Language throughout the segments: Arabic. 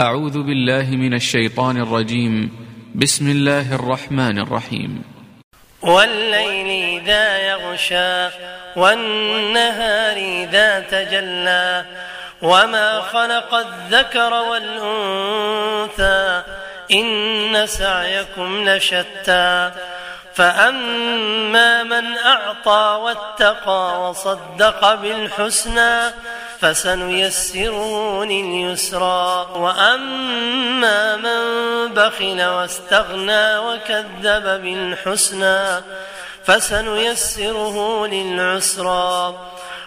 أعوذ بالله من الشيطان الرجيم. بسم الله الرحمن الرحيم. والليل إذا يغشى والنهار إذا تجلى وما خلق الذكر والأنثى إن سعيكم لشتى فأما من أعطى واتقى وصدق بالحسنى فسنيسره لليسرى. وأما من بخل واستغنى وكذب بالحسنى فسنيسره للعسرى.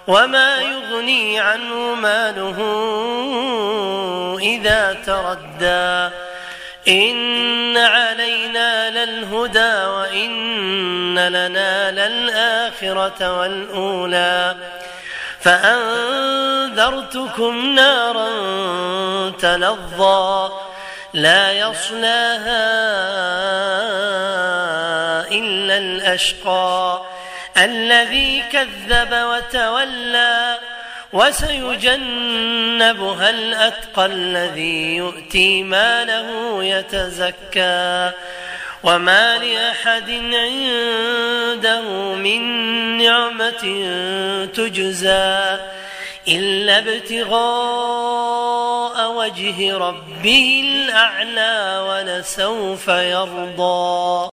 وما يغني عنه ماله إذا تردى. إن علينا للهدى وإن لنا للآخرة والأولى. فأنذرتكم نارا تلظى لا يصلاها إلا الأشقى الذي كذب وتولى وسيجنبها الأتقى الذي يؤتي ماله يتزكى وما لأحد عنده من نعمة تجزى إلا ابتغاء وجه ربه الأعلى ولسوف يرضى.